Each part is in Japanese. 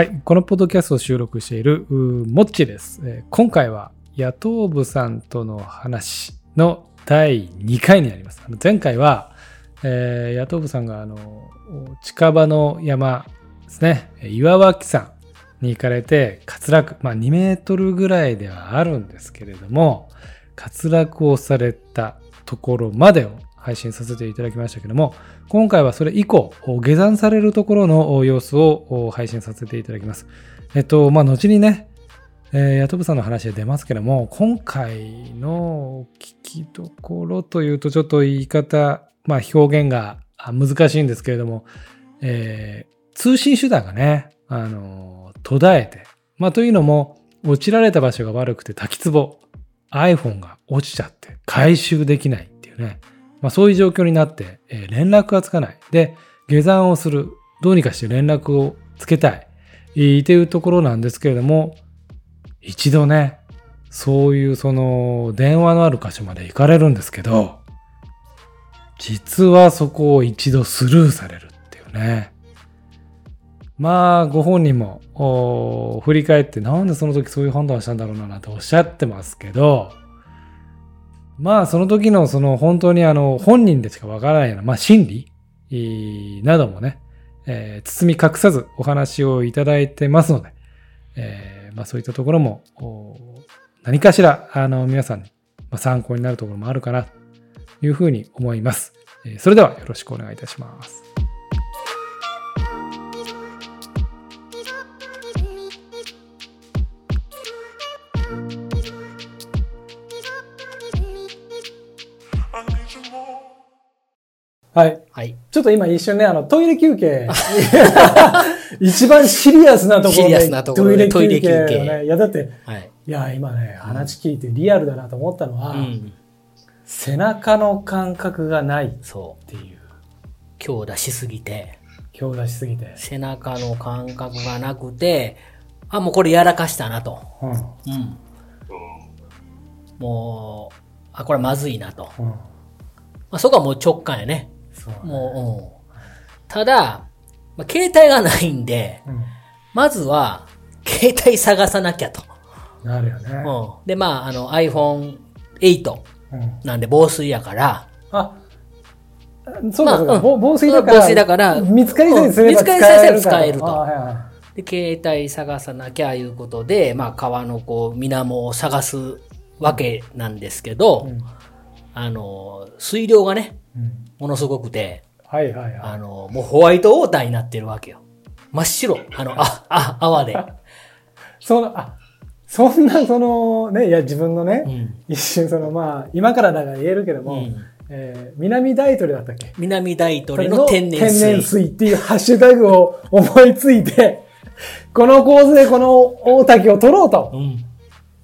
はい、このポッドキャストを収録しているうーもっちです、えー今回は野党部さんとの話の第2回になります。あの前回は、えー野党部さんがあの近場の山ですね、岩脇山に行かれて滑落、まあ2メートルぐらいではあるんですけれども、滑落をされたところまでを配信させていただきましたけども、今回はそれ以降、下山されるところの様子を配信させていただきます。えっと、まあ、後にね、え、ヤトブさんの話で出ますけども、今回の聞きどころというとちょっと言い方、まあ、表現が難しいんですけれども、えー通信手段がね、あの、途絶えて、まあ、というのも、落ちられた場所が悪くて滝壺、iPhone が落ちちゃって回収できないっていうね、まあ、そういう状況になって、えー連絡がつかない。で、下山をする。どうにかして連絡をつけたい。えーっていうところなんですけれども、一度ね、そういうその電話のある箇所まで行かれるんですけど、実はそこを一度スルーされるっていうね。まあ、ご本人も振り返って、なんでその時そういう判断したんだろうななんておっしゃってますけど、まあ、その時のその本当にあの本人でしかわからないような、まあ、心理などもね、えー包み隠さずお話をいただいてますので、えーまあ、そういったところも何かしらあの皆さんにま参考になるところもあるかなというふうに思います。それではよろしくお願いいたします。はい。はい。ちょっと今一瞬ね、あの、トイレ休憩。一番シリアスなところシリアでスなところでトイレ休憩ね。いや、だって、はい。いや、今ね、話聞いてリアルだなと思ったのは、うん。背中の感覚がないっそう。ていう、強打しすぎて、強打しすぎて。背中の感覚がなくて、あ、もうこれやらかしたなと。うん。うん。もう、あ、これまずいなと。うん。まあ、そこはもう直感やね。そう。もう、うん。ただ、まあ、携帯がないんで、うん。まずは、携帯探さなきゃと。なるよね。うん。で、まあ、あの iPhone8 うん。なんで防水やから、あ、そうかそうか。まあうん防防水だから。防水だから見つかりさえすればうん見つかりさえ使えるとあはいはいで、携帯探さなきゃいうことで、まあ、川のこう、水面を探すわけなんですけど、うんあの、水量がね、うん。ものすごくて、はいはいはい。あの、もうホワイトウォーターになってるわけよ。真っ白。あの、あ、あ、泡で。その、あ、そんな、その、ね、いや、自分のね、うん。一瞬、その、まあ、今からだから言えるけども、うんえー南大鳥だったっけ？南大鳥の天然水。天然水っていうハッシュタグを思いついて、この構図でこの大滝を取ろうとうん。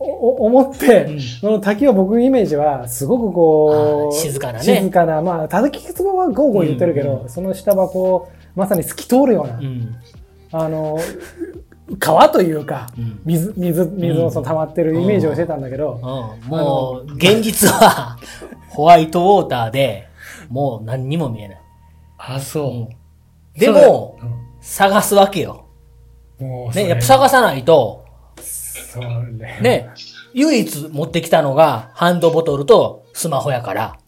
思って、うん。その滝は僕のイメージは、すごくこう、静かなね。静かな、まあ、叩き壺はゴーゴー言ってるけど、うん。その下はこう、まさに透き通るような、うん。あの、川というか、うん。水、水、水のその溜まってるイメージをしてたんだけど、うん。もう、現実は、ホワイトウォーターで、もう何にも見えない。あ、そう。うん。でも、うん。探すわけよ。ね、やっぱ探さないと、それね、唯一持ってきたのがハンドボトルとスマホやから。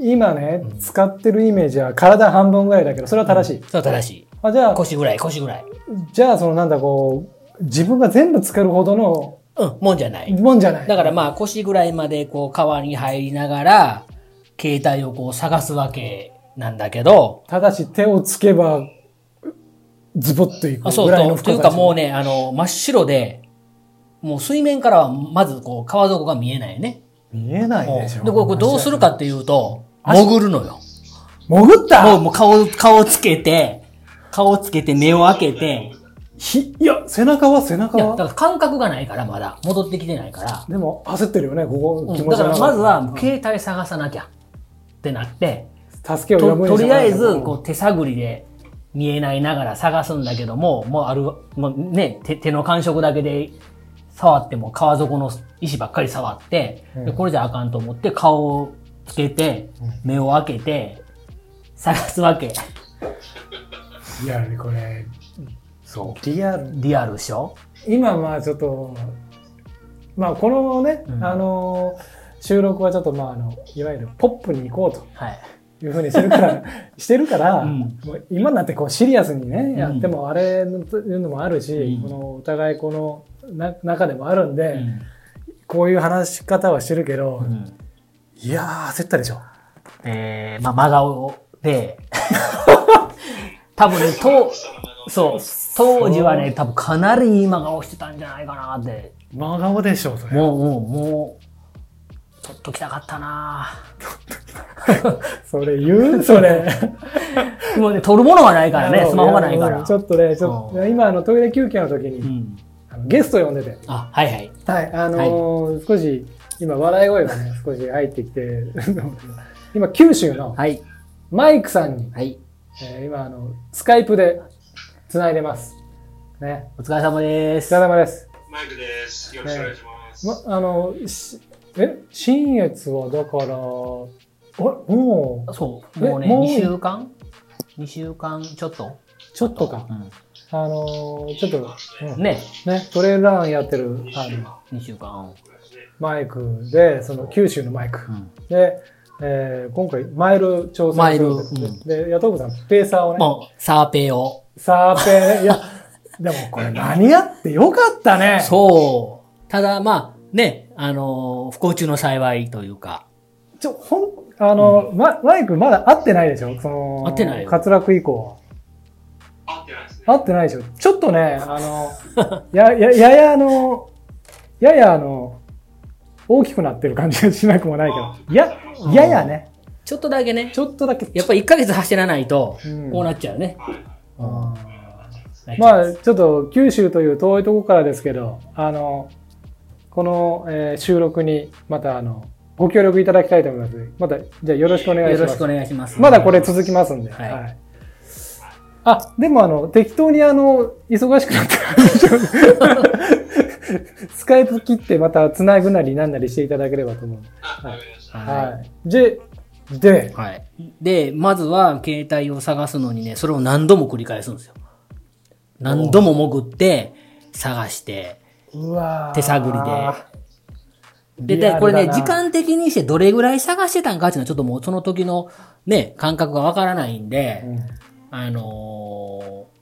今ね、使ってるイメージは体半分ぐらいだけど、それは正しい。そう正しい。あじゃあ、腰ぐらい、腰ぐらい。じゃあ、そのなんだこう、自分が全部浸かるほどのうん、もんじゃない。もんじゃない。だからまあ腰ぐらいまでこう川に入りながら、携帯をこう探すわけなんだけど、ただし手をつけば、ズボッといくぐらいのそう。というかもうね、あの、真っ白で、もう水面からはまずこう川底が見えないよね。見えないでしょ。で、これこれどうするかっていうと、潜るのよ。潜った？もうもう顔、顔つけて、顔つけて目を開けて、ひ、いや、背中は？背中いや、だは。から感覚がないからまだ、戻ってきてないから。でも焦ってるよね、ここ、うん気持ちだからまずはうん携帯探さなきゃってなって、助けを呼ぶととりあえずうんこう手探りで見えないながら探すんだけども、もうある、もうね、手手の感触だけで触っても川底の石ばっかり触って、でこれじゃあかんと思って顔をつけて、目を開けて、探すわけ。いや、これ、そう。リアル。リアルでしょ？今まあちょっと、まあこのね、うんあの、収録はちょっとまああの、いわゆるポップに行こうとはい。いうふうにしてるから、してるから、うんもう今になってこうシリアスにね、んやってもあれというのもあるし、うんこのお互いこのな中でもあるんで、うんこういう話し方はしてるけど、うんいやー焦ったでしょ。えー、まあ、真顔で、多分ね、と、そう、当時はね、多分かなりいい真顔してたんじゃないかなって。真顔でしょ、それ。もう、もう、もう、撮っときたかったな それ言う？それ。もうね、撮るものがないからね、スマホがないから。ちょっとね、ちょっと、う今あのトイレ休憩の時に、うん。あのゲスト呼んでて、あ、はいはい。はい、あのー少し、今笑い声がね、少し入ってきて、今九州のはい。マイクさんに、はい。えー今あの、スカイプで繋いでます。ね。お疲れ様ですお疲。れ様です。マイクです。よろしくお願いします。ま、あの、しえ、新越はだから、あれ？もう、そう。もうね、え？もう？2週間 ?2 週間ちょっと。ちょっとか。うあのーちょっと、うんん。ね。ね、トレイルランやってる、あの、2週間。マイクで、その九州のマイク。うん。で、えー今回、マイル挑戦マイルするんですで、ヤトさん、ペーサーをね、もう、サーペイを。サーペー、いや、でもこれ何やってよかったね。そう。ただ、まあ、ね、あのー不幸中の幸いというか。ちょ、ほん、あの、ママイクまだ会ってないでしょ？その、会ってないよ滑落以降合ってない会ってないでしょちょっとね、あの、や、や、ややあの、ややあの、大きくなってる感じがしなくもないけど、や、ややね、ちょっとだけね。ちょっとだけ、やっぱり1ヶ月走らないとうん、こうなっちゃうね。うんまあ、ちょっと九州という遠いところからですけど、あの、この、えー収録にまたあの、ご協力いただきたいと思います。また、じゃあよろしくお願いしますよろしくお。願いします。まだこれ続きますんで。はいはい。あ、でもあの、適当にあの、忙しくなってる スカイプ切ってまた繋ぐなりなんなりしていただければと思う。あ、わかりました。ははい。で、で、い。はい。で、まずは携帯を探すのにね、それを何度も繰り返すんですよ。何度も潜って、探して、うわー手探りで。で、で、これね、時間的にしてどれぐらい探してたんかっていうのはちょっともうその時のね、感覚がわからないんで、うんあのー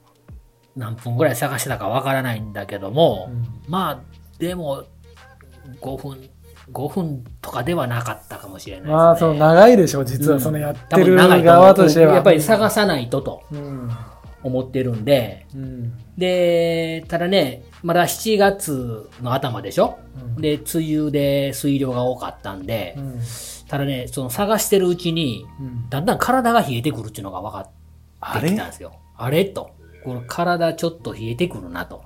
何分ぐらい探してたかわからないんだけども、まあ、でも、5分、5分とかではなかったかもしれないですね。まあ、その長いでしょ、実はうんそのやっ多てる側としては。やっぱり探さないととうん。思ってるんで、うん。で、ただね、まだ7月の頭でしょ、うんで、梅雨で水量が多かったんで、うんただね、その探してるうちに、うんだんだん体が冷えてくるっていうのが分かってきたんですよ。あれ？と。これ体ちょっと冷えてくるなと。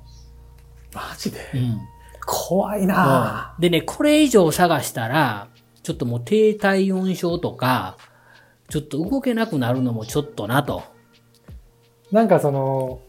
マジで？うん。怖いなでね、これ以上探したら、ちょっともう低体温症とか、ちょっと動けなくなるのもちょっとなと。なんかその、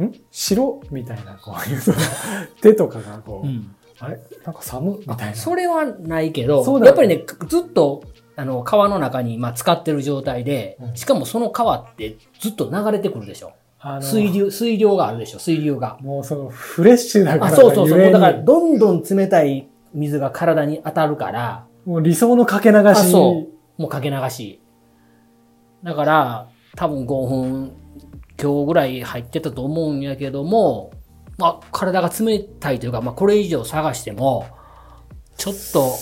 ん？白みたいな、こういう、手とかがこう、うん。あれ？なんか寒みたいな。それはないけど、そうだよやっぱりね、ずっと、あの、川の中に、まあ、使ってる状態で、うんしかもその川ってずっと流れてくるでしょ。あの水流、水量があるでしょ、水流が。もうそのフレッシュだからあ、そうそうそう。だから、どんどん冷たい水が体に当たるから、もう理想のかけ流あ、し。そう。もうかけ流し。だから、多分5分今日ぐらい入ってたと思うんやけども、まあ、体が冷たいというか、まあ、これ以上探しても、ちょっと、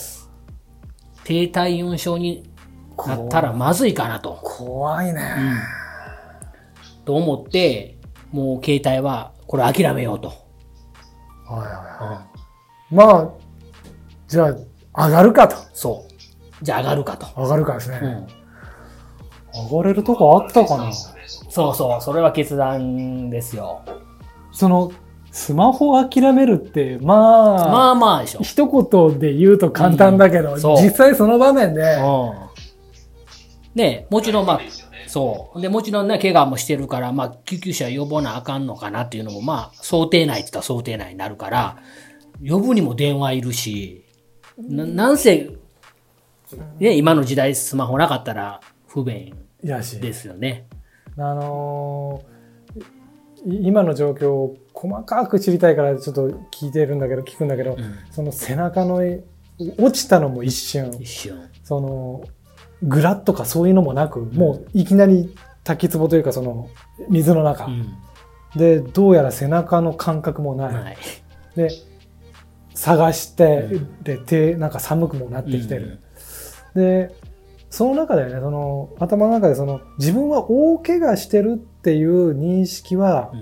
低体温症になったらまずいかなと。怖いね。と思って、もう携帯は、これ諦めようと。はいはいはい。まあ、じゃあ、上がるかと。そう。じゃあ上がるかと。上がるかですね。うん。上がれるとこあったかなそうそう。それは決断ですよ。その、スマホ諦めるって、まあ、まあまあでしょ。一言で言うと簡単だけど、うんそう実際その場面で、うん。ねもちろんまあ、そう。で、もちろんね、怪我もしてるから、まあ、救急車呼ばなあかんのかなっていうのも、まあ、想定内って言ったら想定内になるから、呼ぶにも電話いるし、ななんせ、ね、今の時代スマホなかったら不便ですよね。あのーい今の状況を細かく知りたいからちょっと聞いてるんだけど聞くんだけど、うんその背中の落ちたのも一瞬。一瞬。そのグラッとかそういうのもなく、もういきなり滝壺というかその水の中、うん。でどうやら背中の感覚もない、はい。で探して、うん。で手なんか寒くもなってきてる、でその中でねその頭の中でその自分は大怪我してるっていう認識は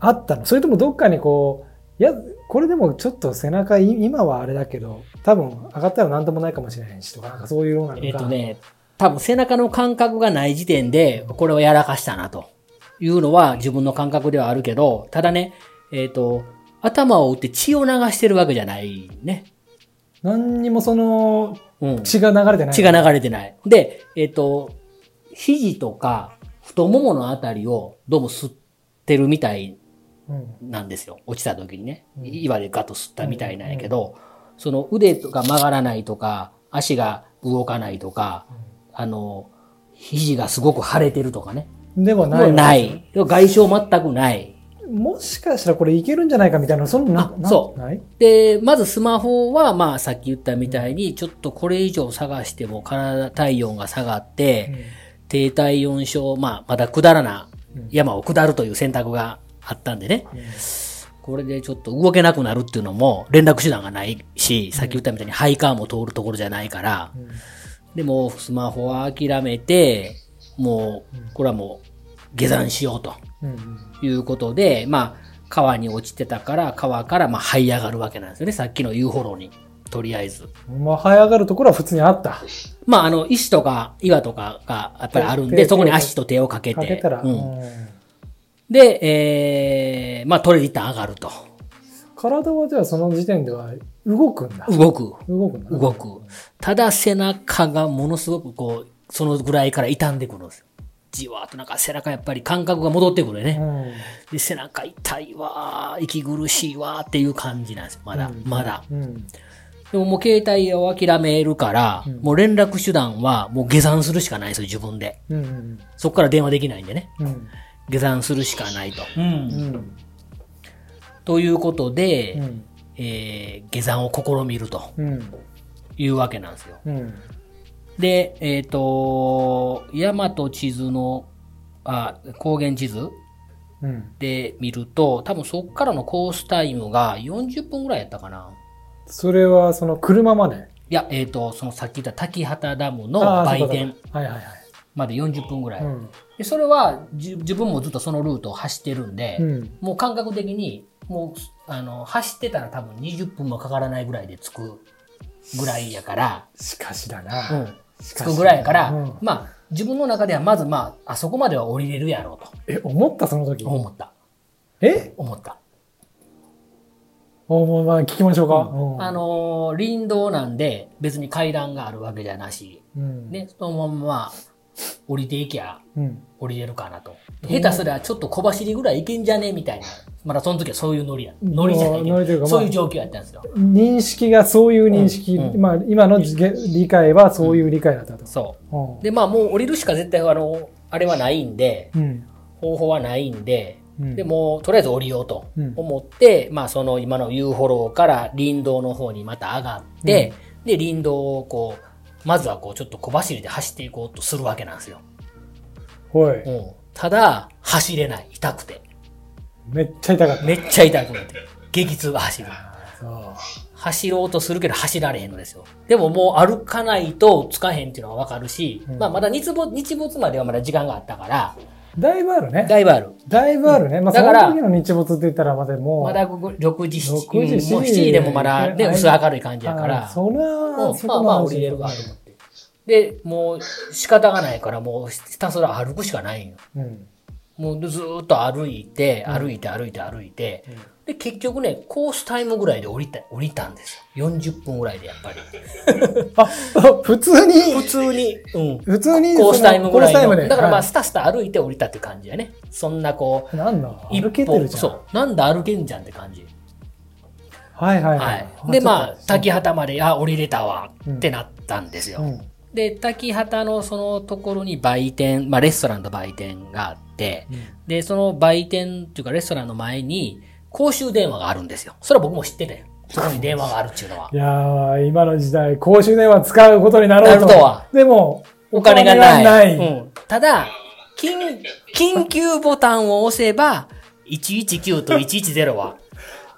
あったのそれともどっかにこういやこれでもちょっと背中い今はあれだけど多分上がったら何ともないかもしれないしとかなんかそういうようなのがえっ、とね、多分背中の感覚がない時点で、これをやらかしたなというのは自分の感覚ではあるけど、ただね、えっ、と、頭を打って血を流してるわけじゃないね。何にもそのうん。血が流れてない血が流れてない。で、えっ、と、肘とか太もものあたりをどうも吸ってるみたいうんなんですよ。落ちた時にね。岩でガッと吸ったみたいなんやけど、その腕が曲がらないとか、足が動かないとか、あの、肘がすごく腫れてるとかね。ではなもういない。外傷全くない。もしかしたらこれいけるんじゃないかみたいなそんなそうで、まずスマホは、まあさっき言ったみたいに、ちょっとこれ以上探しても体体温が下がって、低体温症、まあまだ下らな山を下るという選択があったんでね。これでちょっと動けなくなるっていうのも連絡手段がないし、さっき言ったみたいにハイカーも通るところじゃないから、でもスマホは諦めて、もう、これはもう下山しようと。いうことで、まあ、川に落ちてたから、川からまあ這い上がるわけなんですよね。さっきの遊歩道に。とりあえず。まあ、這い上がるところは普通にあった。まあ、あの、石とか岩とかがやっぱりあるん手で、そこに足と手をかけて。かけたら、うんうんで、えー、まあ、とりあえず一旦上がると。体はじゃあその時点では動くんだ。動く。動くんだ。動く。ただ背中がものすごくこう、そのぐらいから傷んでくるんですよ。じわーっとなんか背中やっぱり感覚が戻ってくるよね。うん。で、背中痛いわー、息苦しいわーっていう感じなんですよ。まだ、まだ。うん。でももう携帯を諦めるから、もう連絡手段はもう下山するしかないんですよ、自分で。うん。うん。そこから電話できないんでね。うん。下山するしかないと。うん。ということで、うん。えー下山を試みるとうん。いうわけなんですよ。うん。で、えっ、と、大和地図の、あ、高原地図うん。で見ると、多分そこからのコースタイムが40分ぐらいやったかな。それはその車まで？いや、えっ、と、そのさっき言った滝畑ダムあの売店そうかはいはいはい。まで40分ぐらい。それはじ自分もずっとそのルートを走ってるんで、うん。もう感覚的に、もう、あの、走ってたら多分20分もかからないぐらいで着くぐらいやから、しかしだうな。ん。しかし着くぐらいやから、うんまあ、自分の中ではまずまあ、あそこまでは降りれるやろうえ、思ったその時と。思った。え？思った。おまあ聞きましょうか。うんあ、のー林道なんで別に階段があるわけじゃなし、うん。ね、そのまままあ、降りていきゃうん。降りれるかなと。下手すりゃちょっと小走りぐらいいけんじゃねみたいな。まだその時はそういうノリや。ノリじゃないけど、そういう状況やったんですよ。認識がそういう認識、うんうんまあ今の理解はそういう理解だったと。そう。うんで、まあもう降りるしか絶対あの、あれはないんで、うん。方法はないんで、うんでもうとりあえず降りようとうん思って、まあその今の遊歩道から林道の方にまた上がって、で、林道をこう、まずはこうちょっと小走りで走っていこうとするわけなんですよ。ほい。うん。ただ、走れない。痛くて。めっちゃ痛かった。めっちゃ痛くなって。激痛が走る。そう。走ろうとするけど走られへんのですよ。でももう歩かないとつかへんっていうのはわかるし、うんまあまだ日没、日没まではまだ時間があったから、だいぶあるね。だいぶある。だいぶあるね。まあ、そだからの時の日没って言ったらまだもう。まだ6時、7 6時もう7時でもまだね、はい薄明るい感じやから、あそれは、まあまあ降りれるわと思って。で、もう仕方がないからもうひたすら歩くしかないんよ。うん。もうずーっと歩いて、歩いて歩いて歩いて、で、結局ね、コースタイムぐらいで降りた、降りたんですよ。40分ぐらいでやっぱり。あ、普通に、普通に、うん。普通に、コースタイムぐらいの。だからまあ、はスタスタ歩いて降りたって感じやね。そんなこう、いなんだ、一歩けてるじゃん。そう。なんだ歩けんじゃんって感じ。はいはいは。はいい。で、まあ、滝は畑まで、あ、降りれたわ、ってなったんですよ。うん。で、滝畑のそのところに売店、まあレストランと売店があって、で、その売店っていうかレストランの前に公衆電話があるんですよ。それは僕も知ってたよ。そこに電話があるっていうのは。いやー、今の時代、公衆電話使うことになろうと。なるとはでも、お金がない。お金がないうん、ただ、緊、緊急ボタンを押せば、119と110は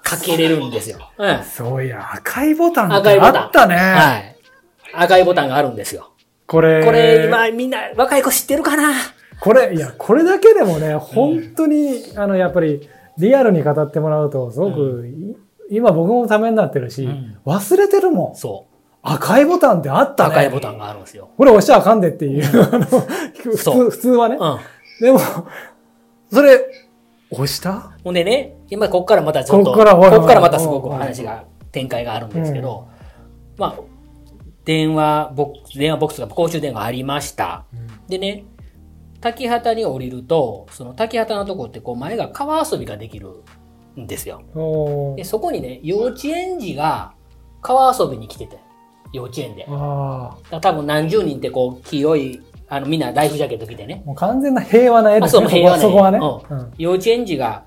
かけれるんですよ。うん。そういや、赤いボタンって赤いボタン。あったね。はい。赤いボタンがあるんですよ。これ、これ、今みんな若い子知ってるかな？これ、いや、これだけでもね、本当に、あの、やっぱり、リアルに語ってもらうと、すごく、い今僕もためになってるし、ん忘れてるもん。そう。赤いボタンってあったね。赤いボタンがあるんですよ。これ押しちゃあかんでっていう、あの、普通、普通はね。うん。でも、それ、押した？ほんでね、今こっからまたちょっと、こっからこっからまたすごくはい話が、展開があるんですけど、まあ、電話ボックス、電話ボックスが公衆電話ありました。でね、滝畑に降りると、その滝畑のとこってこう前が川遊びができるんですよ。で、そこにね、幼稚園児が川遊びに来てて、幼稚園で。あら多分何十人ってこう、清い、あの、みんなライフジャケット着てねあ、。もう完全な平和な絵であ、すね。そう、平和ね。そこはね。うん幼稚園児が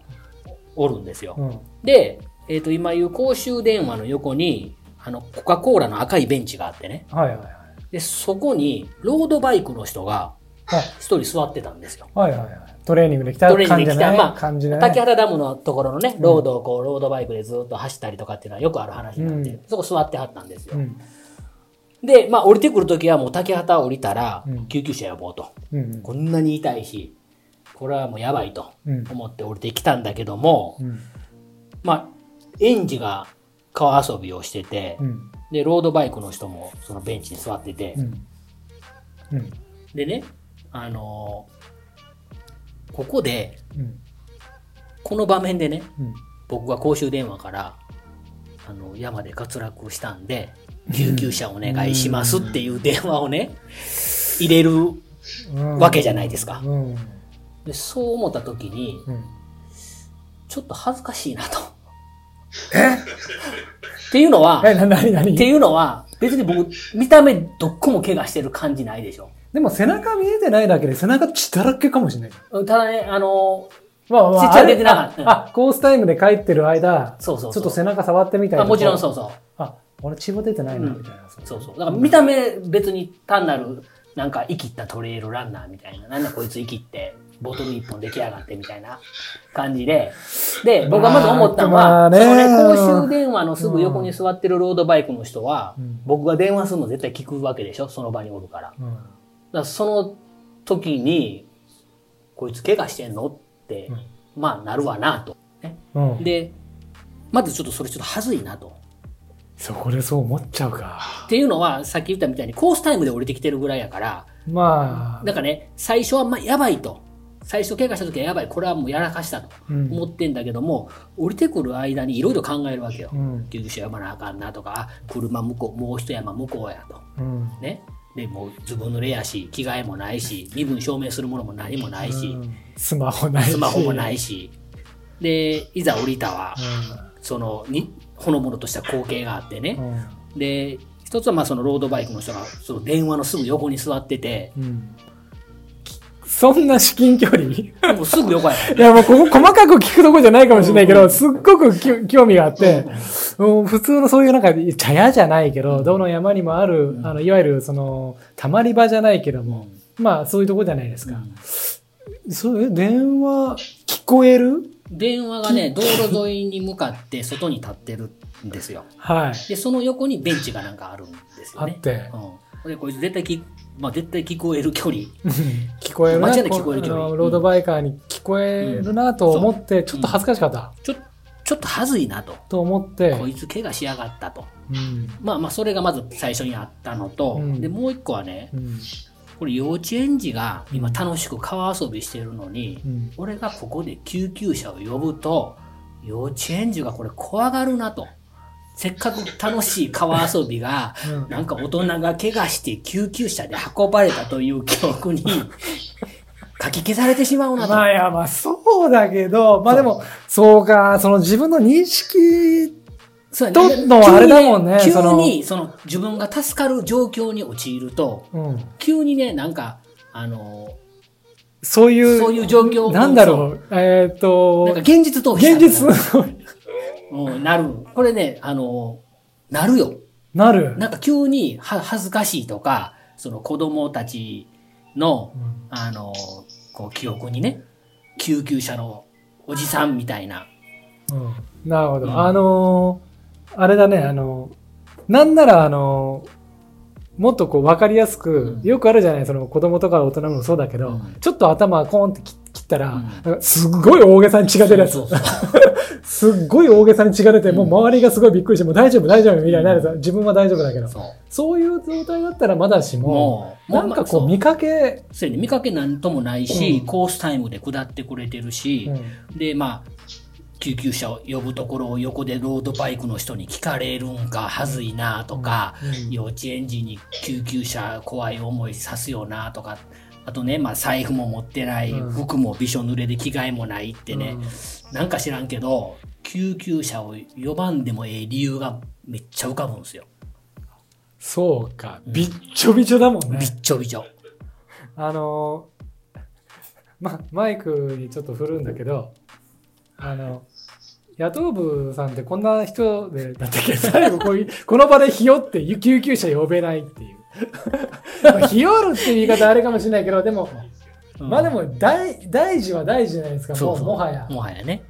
おるんですよ。うん。うん。で、えっ、と、今言う公衆電話の横に、あの、コカ・コーラの赤いベンチがあってね。はいはいはい。で、そこに、ロードバイクの人があ一人座ってたんですよ。はいはいはい。トレーニングで来たトレーニングで来た。まあ、感じね。滝原ダムのところのね、ロードをこう、ロードバイクでずっと走ったりとかっていうのはよくある話になって、うんそこ座ってはったんですよ。うん。で、まあ、降りてくるときはもう滝畑降りたらうん、救急車呼ぼうと。うん。こんなに痛いし、これはもうやばいとうん。思って降りてきたんだけども、うん。まあ、園児が川遊びをしてて、うん。で、ロードバイクの人もそのベンチに座ってて。でね、あのーここで、うん。この場面でね、うん。僕が公衆電話から、あの、山で滑落したんで、救急車お願いしますっていう電話をね、入れるうんわけじゃないですか。うん。でそう思った時に、うん。ちょっと恥ずかしいなと。っていうのは、ってにいうのは、別に僕、見た目どっこも怪我してる感じないでしょ。でも背中見えてないだけで背中血だらけかもしれない。ただね、あのまあまあ。血は出てなかったあコースタイムで帰ってる間、そうそうそうちょっと背中触ってみたいーあもちろんう。そうそう。あ、俺血は出てないな、みたいな。そうそう。だから見た目別に単なる、なんか生きったトレイルランナーみたいな、なんだこいつ生きって、ボトル一本出来上がってみたいな感じで、で、僕がまず思ったのは、まあねそのね、公衆電話のすぐ横に座ってるロードバイクの人は、ん僕が電話するの絶対聞くわけでしょその場におるから。だその時に、こいつ怪我してんのって、まあなるわなと。ねうん。で、まずちょっとそれちょっと恥ずいなと。そこでそう思っちゃうか。っていうのは、さっき言ったみたいにコースタイムで降りてきてるぐらいやから、まあ、なんかね、最初はまあやばいと。最初怪我した時はやばい。これはもうやらかしたとうん思ってんだけども、降りてくる間にいろいろ考えるわけよ。うん。救急車呼ばなあかんなとか、あ車向こう、もう一山向こうやと。うん。ね。で、もうズボン濡れやし、着替えもないし、身分証明するものも何もないし、うんスマホないし。スマホもないし。で、いざ降りたわ。その、に、ほのぼのとした光景があってねう。ん。で、一つはまあそのロードバイクの人がその電話のすぐ横に座ってて、うん。そんな至近距離いもうすぐ横や。や、もうここ細かく聞くとこじゃないかもしれないけど、すっごく興味があって、もう普通のそういうなんか、茶屋じゃないけど、どの山にもある、あの、いわゆるその、たまり場じゃないけども、まあそういうとこじゃないですか。そう、え電話、聞こえる？電話がね、道路沿いに向かって外に立ってるんですよ。はい。で、その横にベンチがなんかあるんですよね。あってうん。で、こいつ絶対き、まあ絶対聞こえる距離。聞こえるな。間違いなく聞こえる距離ロードバイカーに聞こえるなと思って、ちょっと恥ずかしかった。ちょ、ちょっと恥ずいなと。と思って、こいつ怪我しやがったと。うん。まあまあ、それがまず最初にあったのと、うんで、もう一個はね、うん。これ幼稚園児が今楽しく川遊びしてるのに、うん。俺がここで救急車を呼ぶと、幼稚園児がこれ怖がるなと。せっかく楽しい川遊びが、うんなんか大人が怪我して救急車で運ばれたという記憶に 書き消されてしまうなと。まあいや、まあそうだけど、まあでも、そうか、その自分の認識そうとのあれだもんね急にその自分が助かる状況に陥ると、うん。急にね、なんか、あの、そういう、そういう状況なんだろう。えっ、となんか、現実逃避現実うん、なる。これね、あの、なるよ。なる。なんか急には恥ずかしいとか、その子供たちの、あの、こう記憶にね、救急車のおじさんみたいな。うんなるほど。うんあのーあれだね、あのーなんなら、あのーもっとこう分かりやすく、うんよくあるじゃないその子供とか大人もそうだけど、うんちょっと頭コーンって切切ったら、すっごい大げさに血が出るやつ。そうそう すっごい大げさに血が出て、うん。もう周りがすごいびっくりして、もう大丈夫大丈夫みたいになるやつ。自分は大丈夫だけど、そう。そういう状態だったらまだしも、なんかこうまあ見かけ、そうやね。見かけなんともないし、うん。コースタイムで下ってくれてるし、うん。で、まあ、救急車を呼ぶところを横でロードバイクの人に聞かれるんか、はずいなとか、うん。幼稚園児に救急車怖い思いさすよなとか、あとね、まあ財布も持ってない、うん服もびしょ濡れで着替えもないってね、なんか知らんけど、救急車を呼ばんでもええ理由がめっちゃ浮かぶんですよ。そうか、びっちょびちょだもんねび。っちょびちょ。あのーま、マイクにちょっと振るんだけど、あの、野党部さんってこんな人で、だったっけ最後こういう、この場でひよって救急車呼べないっていう。まあひよるっていう言い方あれかもしれないけど、でも、うんまあでも大、大事は大事じゃないですか、そうもはや。もはやね。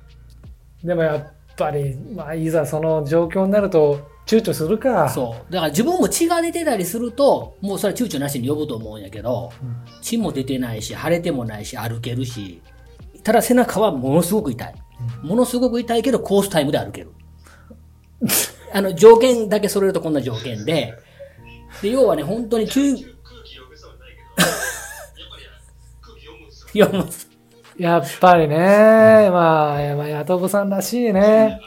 でもやっぱり、まあいざその状況になると躊躇するか。そう。だから自分も血が出てたりすると、もうそれは躊躇なしに呼ぶと思うんやけど、うん血も出てないし、腫れてもないし、歩けるし、ただ背中はものすごく痛い。ものすごく痛いけど、コースタイムで歩ける。あの、条件だけ揃えるとこんな条件で、で、要はね、本当に急、空気読めそうはないけど、やっぱり空気読むや、っぱりね、まあ、いやまあ、ヤトブさんらしいね。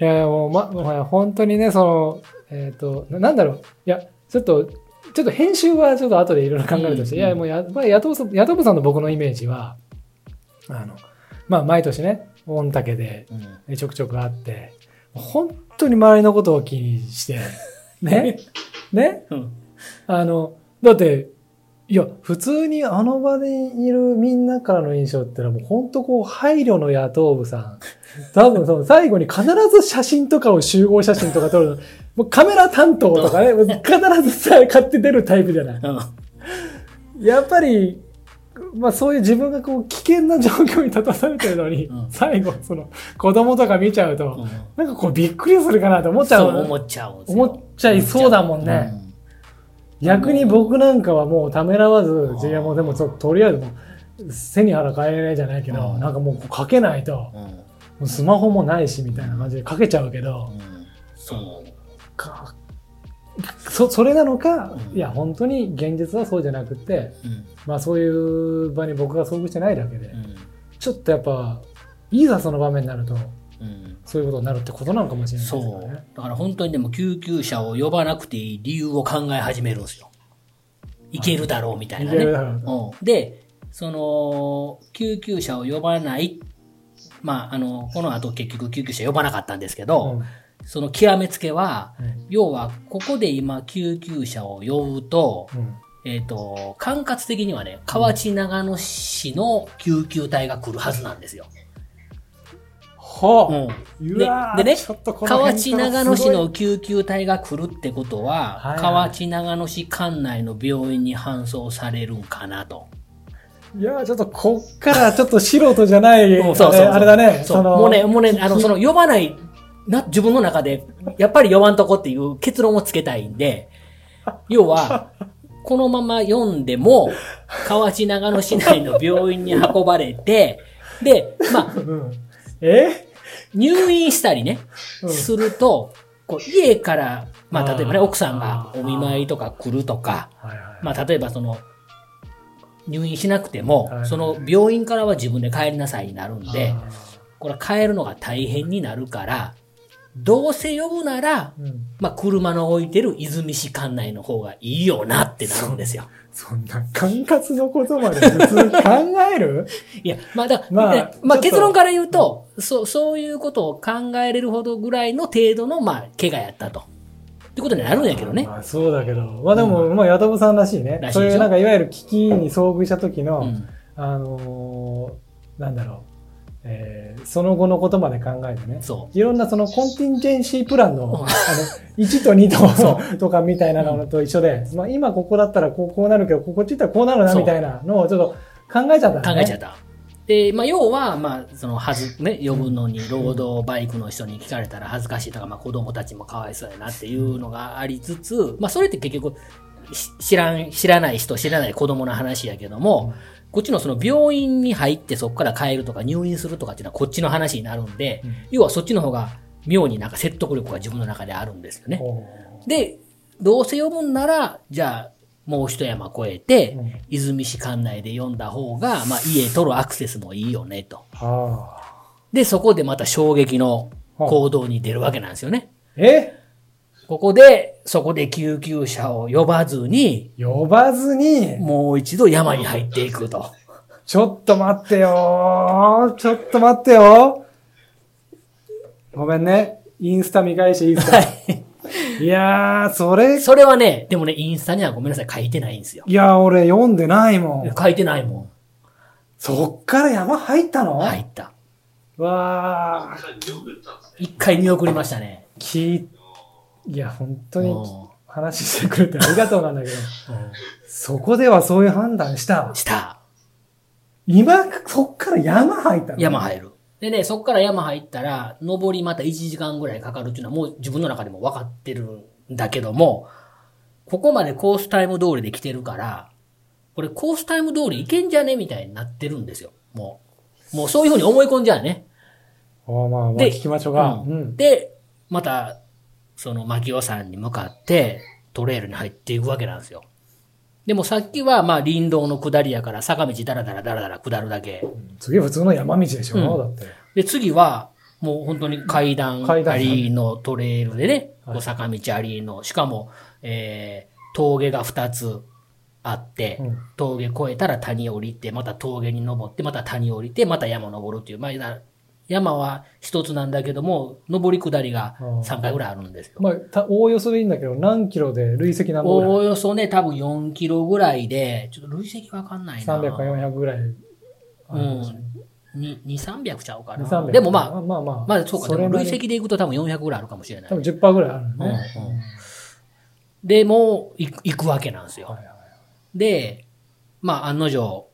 いや、もう、ま、もう本当にね、その、えっ、とな、なんだろう。いや、ちょっと、ちょっと編集はちょっと後でいろいろ考えるとして、うんいや、もうや、やっぱりヤトブさん、ヤトブさんの僕のイメージは、あの、まあ、毎年ね、御嶽でうんちょくちょくあって、本当に周りのことを気にして、ね、ね、うん。あの、だって、いや、普通にあの場でいるみんなからの印象ってのはもう本当こう配慮の野党部さん。多分その最後に必ず写真とかを集合写真とか撮るの。もうカメラ担当とかね、必ずさ、買って出るタイプじゃない。うん。やっぱり、まあそういう自分がこう危険な状況に立たされてるのに、うん最後その子供とか見ちゃうと、うんなんかこうびっくりするかなと思っちゃう。そう思っちゃう。思っちゃいそうだもんね。うん逆に僕なんかはもうためらわずあ、ーいやもうでもちょっととりあえずもう背に腹変えないじゃないけど、うんなんかもうかけないと、もうん。うスマホもないしみたいな感じでかけちゃうけど、うんそう。かそそれなのか、うんいや本当に現実はそうじゃなくて、うん。まあそういう場に僕が遭遇してないだけで、うん。ちょっとやっぱ、いざその場面になると、うん。そういうことになるってことなのかもしれないですそう。だから本当にでも救急車を呼ばなくていい理由を考え始めるんですよ。いけるだろうみたいなね。いけるだろうん、で、その、救急車を呼ばない。まあ、あの、この後結局救急車呼ばなかったんですけど、うんその極めつけは、うん要は、ここで今救急車を呼ぶと、うんえっ、と、管轄的にはね、河内長野市の救急隊が来るはずなんですよ。ほう。ん。う。ででね河内長野市の救急隊が来るってことは、はい。はい。河内長野市管内の病院に搬送されるんかなと。いやーちょっとこっからちょっと素人じゃない、うんそうそうそう。あれだね。そう。のもうね、もうね、あの、その、呼ばない、な、自分の中で、やっぱり呼ばんとこっていう結論をつけたいんで、要は、このまま読んでも、河内長野市内の病院に運ばれて、で、まあ、うん、え？入院したりね、うん。すると、こう家から、まあ、例えばね、奥さんがお見舞いとか来るとか、まあ、例えばその、入院しなくてもはい、その病院からは自分で帰りなさいになるんで、あこれ帰るのが大変になるから、どうせ呼ぶなら、うん。まあ、車の置いてる泉市管内の方がいいよなってなるんですよ。そんな管轄のことまで普通考える？いや、まあ、だまあでまあ、結論から言うと、そう、そういうことを考えれるほどぐらいの程度の、まあ、怪我やったと。ってことになるんやけどね。まあそうだけど。まあでも、まあ、ヤトブさんらしいね。そういうなんかいわゆる危機に遭遇した時の、うん。あのーなんだろう。えーその後のことまで考えてね。そいろんなそのコンティンジェンシープランの、うんあの、1と2そと、とかみたいなのと一緒で、まあ今ここだったらこうこうなるけど、ここっち行ったらこうなるなみたいなのをちょっと考えちゃったう。考ね。えちゃった。で、まあ、要は、まあ、その、はず、ね、呼ぶのに、労働バイクの人に聞かれたら恥ずかしいとか、まあ、子供たちもかわいそうやなっていうのがありつつ、まあ、それって結局、し知らん、知らない人、知らない子供の話やけども、こっちのその病院に入ってそこから帰るとか入院するとかっていうのはこっちの話になるんで、うん要はそっちの方が妙になんか説得力が自分の中であるんですよね。で、どうせ呼ぶんなら、じゃあ、もう一山越えて、うん泉市管内で読んだ方が、まあ、家取るアクセスもいいよね、と。はあ。で、そこでまた衝撃の行動に出るわけなんですよね。え？ここで、そこで救急車を呼ばずに、呼ばずに、もう一度山に入っていくと。ちょっと待ってよーちょっと待ってよごめんね。インスタ見返していいですかいやー、それ、それはね、でもね、インスタにはごめんなさい、書いてないんですよ。いや、俺読んでないもん。書いてないもそっから山入ったの？ん。入った。わー。一回見送りましたね。きい、いや、本当にうん話してくれてありがとうなんだけど、うんそこではそういう判断した。した。今、そっから山入ったの？山入る。でね、そこから山入ったら、登りまた1時間ぐらいかかるっていうのはもう自分の中でも分かってるんだけども、ここまでコースタイム通りで来てるから、これコースタイム通り行けんじゃねみたいになってるんですよ。もう。もうそういうふうに思い込んじゃうね。まあまあ、で聞きましょうか。で、また、その牧尾山に向かってトレイルに入っていくわけなんですよ。でもさっきはまあ林道の下りやから坂道ダラダラダラダラ下るだけ。次普通の山道でしょ、うんだって。で、次は、もう本当に階段ありのトレイルでね、はい坂道ありの、しかも、えー、峠が2つあって、うん峠越えたら谷降りて、また峠に登って、また谷降りて、また山登るっていう、まあ、な山は一つなんだけども、登り下りが3回ぐらいあるんですよ。まあ、たおおよそでいいんだけど、何キロで累積何おおよそね、多分4キロぐらいで、ちょっと累積わかんないな。?300 か400ぐらい。うん。に2、300ちゃうか2、な。300。でもまあ、まあまあ。まあそうか、でも累積でいくと多分400ぐらいあるかもしれない多。分10%ぐらいあるのね。うんうんで、もう行くわけなんですよ。はいはいで、まあ案の定、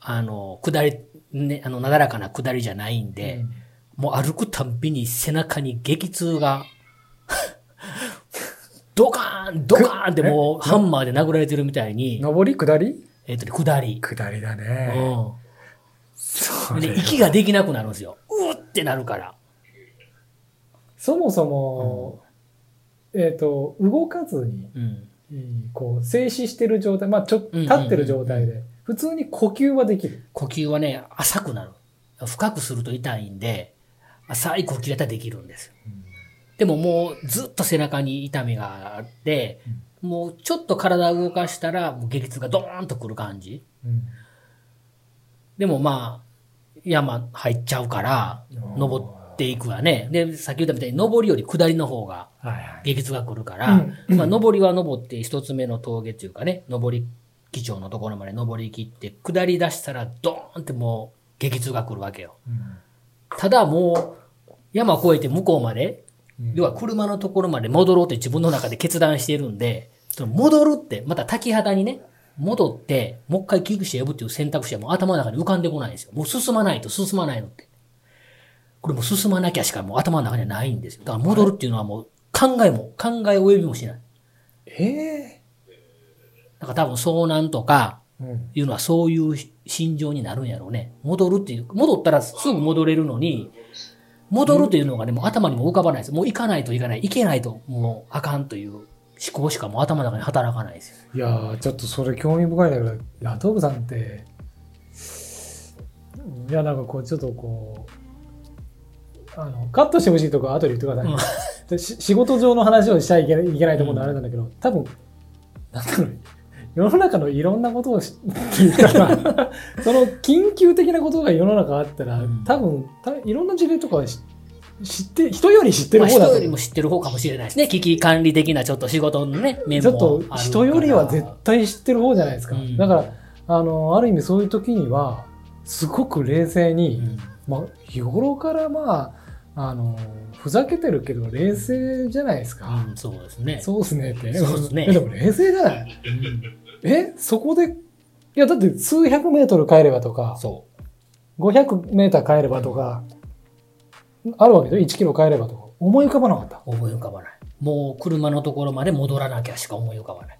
あの、下り、ね、あの、なだらかな下りじゃないんで、うんもう歩くたんびに背中に激痛が、ドカーンドカーンってもうハンマーで殴られてるみたいに、上り下り？えっ、とね、下り。下りだうね。ん。そで、れ息ができなくなるんですよ。うーってなるから。そもそも、えっと、動かずに、うん。こう、静止してる状態、まあ、ちょ、うん立ってる状態で、普通に呼吸はできる。呼吸はね、浅くなる。深くすると痛いんで、浅い呼吸だったらできるんですよ。でももうずっと背中に痛みがあって、もうちょっと体を動かしたら、もう激痛がドーンとくる感じ。うんでもまあ、山入っちゃうから、登っていくわね。で、さっき言ったみたいに登りより下りの方が。激痛が来るから、うんまあ登りは登って一つ目の峠っていうかね、登り基調のところまで登り切って、下り出したらドーンってもう激痛が来るわけよ。うんただもう、山越えて向こうまで、うん要は車のところまで戻ろうって自分の中で決断してるんで、その戻るって、また滝肌にね、戻って、もう一回救急車呼ぶっていう選択肢はもう頭の中に浮かんでこないんですよ。もう進まないと進まないのって。これもう進まなきゃしかもう頭の中にはないんですよ。だから戻るっていうのはもう考えも、考え及びもしない。ええだから多分遭難とか、うんいうのはそういう心情になるんやろうね。戻るっていう、戻ったらすぐ戻れるのに、戻るっていうのがね、もう頭にも浮かばないです。もう行かないといけない。行けないともうあかんという思考しかもう頭の中に働かないですよ。いやーちょっとそれ興味深いんだけど野党部さんっていやなんかこうちょっとこうあのカットしてほしいとこは後で言ってくださいね、でし仕事上の話をしちゃいけないいけないと思うんであれなんだけど、多分なんだろう世の中のいろんなことを知っていうかその緊急的なことが世の中あったら、うん。多分たいろんな事例とかはし知って人より知ってまあ、人る方だと思う。よりも知ってる方かもしれないですね。危機管理的なちょっと仕事のね、面ちょっと人よりは絶対知ってる方じゃないですか、うん。だからあのある意味そういう時にはすごく冷静に、うん。まあ、日頃からまああのふざけてるけど冷静じゃないですか、うん、そうですね。そうですねって。そうですね。え でも冷静じゃない。うんえそこでいやだって数百メートル帰ればとかそう。500メーター帰ればとか、あるわけで1キロ帰ればとか思い浮かばなかった？思い浮かばない。もう車のところまで戻らなきゃしか思い浮かばない。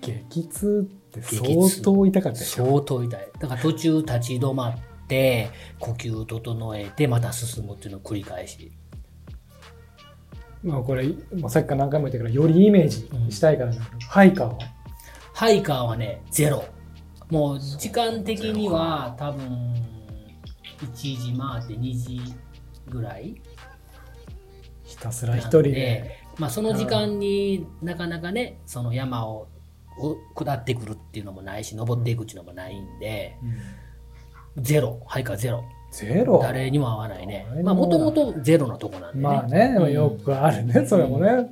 激痛って相当痛かった相当痛い。だから途中立ち止まって、呼吸整えて、また進むっていうのを繰り返し。まあこれ、もうさっきから何回も言ったから、よりイメージしたいからな。けど、ハイカーは？ハイカーはね、ゼロ。もう時間的には多分、1時回って2時ぐらい。ひたすら一人で、で、まあ、その時間になかなかね、その山をお下ってくるっていうのもないし、登っていくっていうのもないんで、ゼロ、ハイカーゼロ。ゼロ誰にも合わないねまあ、ももともとゼロのとこなんでね。まあね、うんよくあるね、それもね。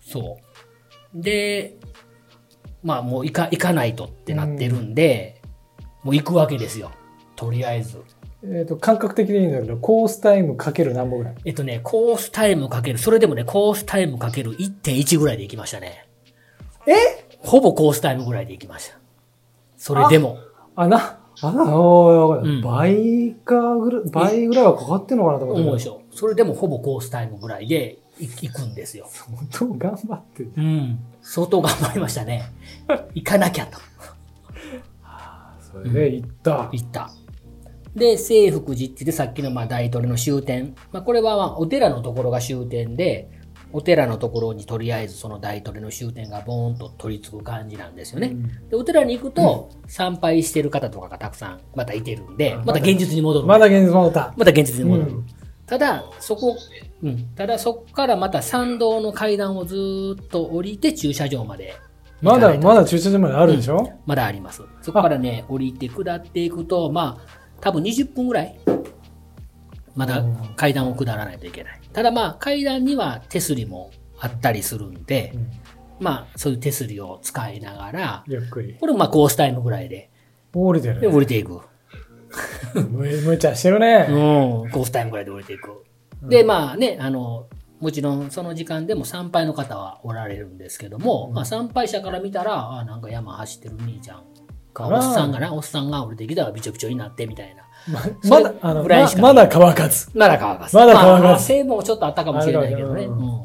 そう。で、まあもう行か行かないとってなってるんで、もう行くわけですよ。とりあえず。えっと、感覚的でいいんだけど、コースタイムかける何本ぐらい？えっとね、コースタイムかける、それでもね、コースタイムかける1.1ぐらいで行きましたね。え？ほぼコースタイムぐらいで行きました。それでも。あ、な、あ、な、おうん倍かぐらい、倍ぐらいはかかってんのかなと思って。思うでしょ。それでもほぼコースタイムぐらいで行行くんですよ。相当頑張ってる。うん。相当頑張りましたね。行かなきゃと。それで行った。行った。で、聖福寺って言ってさっきのまあ大鳥の終点。まあこれはまあお寺のところが終点で、お寺のところにとりあえずその大鳥の終点がボーンと取り付く感じなんですよね。で、お寺に行くと参拝してる方とかがたくさんまたいてるんで、また現実に戻る。まだ現実戻った。また現実に戻る。うんただ、そこ、うん。ただそこからまた参道の階段をずーっと降りて駐車場まで行まだ、まだ駐車場まであるでしょ、まだあります。そこからね、降りて下っていくと、まあ、多分20分ぐらい、まだ階段を下らないといけない。ただまあ、階段には手すりもあったりするんで、うんまあ、そういう手すりを使いながら、ゆっくり。これもまあ、コースタイムぐらいで、で、降りてるね。降りていく。むむちゃしてるね。うん、コースタイムぐらいで降りていく。で、まあね、あの、もちろんその時間でも参拝の方はおられるんですけども、まあ参拝者から見たら、あなんか山走ってる兄ちゃんか、おっさんがな、おっさんが降りてきたらびちょびちょになってみたいな。まだ、あの、ぐらいしかままだ乾かず。まだ乾かす。まだ乾かすまあまあ性もちょっとあったかもしれないけどね。うん。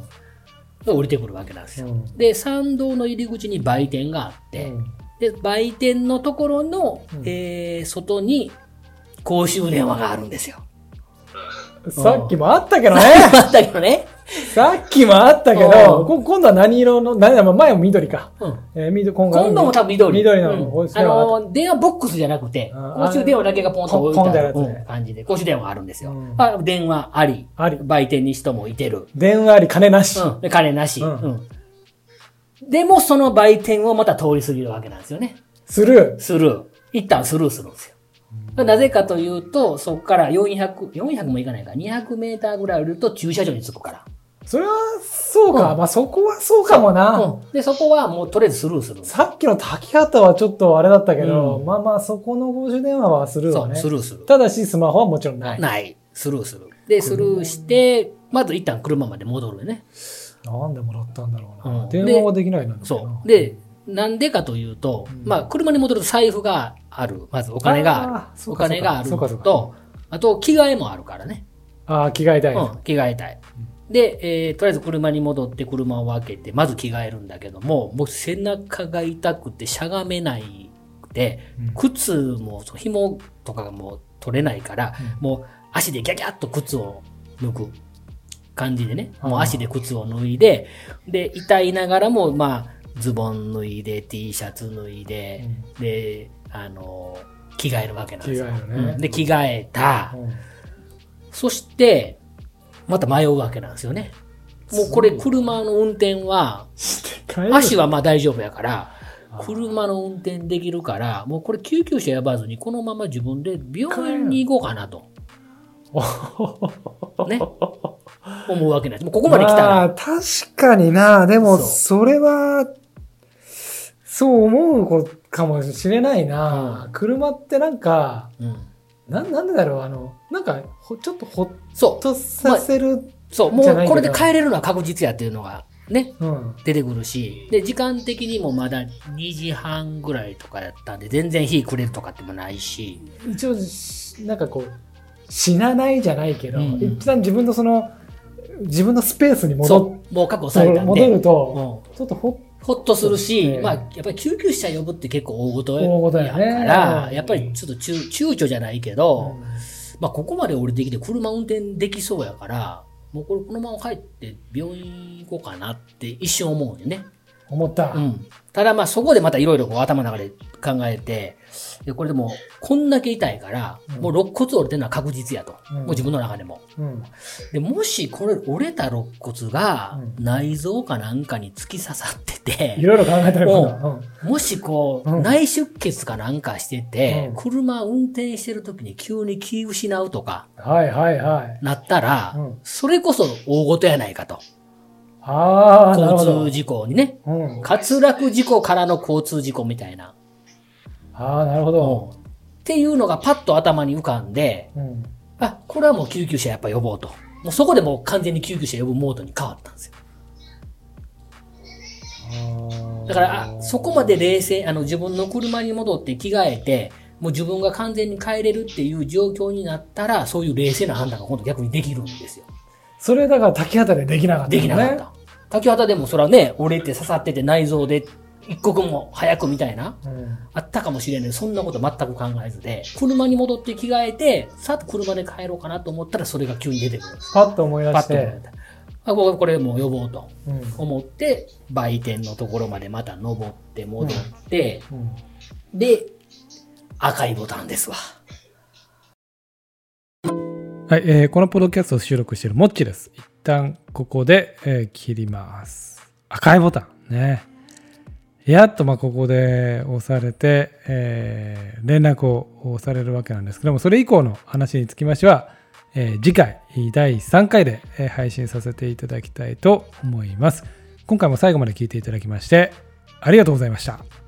で降りてくるわけなんですよ。うんで、参道の入り口に売店があって、で、売店のところの、うんえー外に公衆電話があるんですよ。さっきもあったけどね。あったけどね。さっきもあったけうど、今度は何色の、何まあ前も緑か。うん。えー、緑、今今度も多分緑。緑のうんあの、電話ボックスじゃなくて、あ公衆電話だけがポンと置いてあるポンポンってあるやつねうん感じで、公衆電話があるんですよ。うんあ電話あり、あり売店に人もいてる。電話あり、金なし。うん。で、金なし。ううんん。でも、その売店をまた通り過ぎるわけなんですよね。スルー。スルー。一旦スルーするんですよ。なぜかというと、そこから400、400もいかないか、200メーターぐらい降りると駐車場に着くから。それは、そうか。うんまあそこはそうかもな。うん。で、そこはもうとりあえずスルーするさっきの炊き方はちょっとあれだったけど、うんまあまあそこの公衆電話はスルーね。スルーする。ただしスマホはもちろんない。ない。スルーする。で、スルーして、まず一旦車まで戻るよね。なんでもらったんだろうな。うん電話はできないなそう。で、なんでかというと、まあ、車に戻ると財布がある。まずお金がある。お金があると、あと着替えもあるからね。ああ、着替えたい。うん、着替えたい。で、えーとりあえず車に戻って車を開けて、まず着替えるんだけども、もう背中が痛くてしゃがめないくて、うん。靴も、紐とかがもう取れないから、もう足でギャギャッと靴を脱ぐ感じでね、もう足で靴を脱いで、で、痛いながらも、まあ、ズボン脱いで、T シャツ脱いで、で、あの、着替えるわけなんですよ。着替えるね。うん。で、着替えた。うん。そして、また迷うわけなんですよね。もうこれ車の運転は、足はまあ大丈夫やから、車の運転できるから、もうこれ救急車呼ばずにこのまま自分で病院に行こうかなと。ね。思うわけなんです。もうここまで来たら。まあ、確かにな。でも、それは、そう思うかもしれないな。うん車ってなんか、うん。ななんでだろう、あの、なんか、ほちょっとほっ。とさせる、そう。もうこれで帰れるのは確実やっていうのがね、うん。出てくるし。で、時間的にもまだ2時半ぐらいとかやったんで、全然火くれるとかってもないし。一応、しなんかこう、死なないじゃないけど、うん一旦自分のその、自分のスペースに戻そう。もう確保されたん戻るで。と、うんちょっとほっほっとするし、ねまあ、やっぱり救急車呼ぶって結構大事やから、うんやっぱりちょっと躊躊躇じゃないけど、まあ、ここまで降りてきて車運転できそうやから、もうこれこのまま帰って病院行こうかなって一瞬思うよね。思った。うん。ただまあそこでまたいろいろ頭の中で考えて、いやこれでもこんだけ痛いから、うんもう肋骨折れてるのは確実やと。うんもう自分の中でも。うん。で、もしこれ折れた肋骨がう内臓かなんかに突き刺さってて、いろいろ考えてるこもしこう、うん内出血かなんかしてて、うん車運転してる時に急に気失うとかと。はいはいはい。なったら、うんそれこそ大事やないかと。ああ、交通。事故にね。うん。滑落事故からの交通事故みたいな。ああ、なるほど。っていうのがパッと頭に浮かんで、うん。あ、これはもう救急車やっぱ呼ぼうと。もうそこでもう完全に救急車呼ぶモードに変わったんですよ。だから、あ、そこまで冷静、あの、自分の車に戻って着替えて、もう自分が完全に帰れるっていう状況になったら、そういう冷静な判断が今度逆にできるんですよ。それだから滝畑でできなかった、できなかっ。た。滝畑でもそれはね、折れて刺さってて内臓で一刻も早くみたいな、うん。あったかもしれない。そんなこと全く考えずで、車に戻って着替えて、さっと車で帰ろうかなと思ったら、それが急に出てくる。パッと思い出して。あ、これもう呼ぼうとうん。思って、売店のところまでまた登って戻って、うん。で、赤いボタンですわ。はい、えーこのポッドキャストを収録しているモッチです。一旦ここで、えー切ります。赤いボタンね。やっとまここで押されて、えー連絡をされるわけなんですけども、それ以降の話につきましては、えー次回第3回で配信させていただきたいと思います。今回も最後まで聴いていただきまして、ありがとうございました。